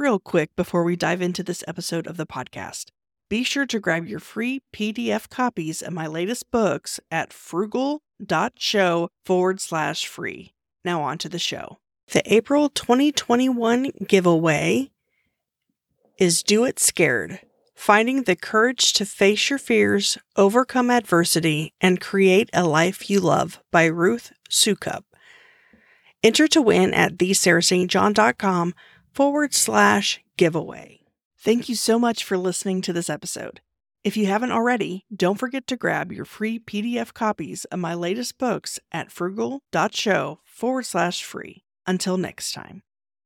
real quick before we dive into this episode of the podcast. Be sure to grab your free PDF copies of my latest books at frugal.show forward slash free. Now, on to the show. The April 2021 giveaway is Do It Scared Finding the Courage to Face Your Fears, Overcome Adversity, and Create a Life You Love by Ruth Soukup. Enter to win at thesarahstjohn.com forward slash giveaway. Thank you so much for listening to this episode. If you haven't already, don't forget to grab your free PDF copies of my latest books at frugal.show forward slash free. Until next time.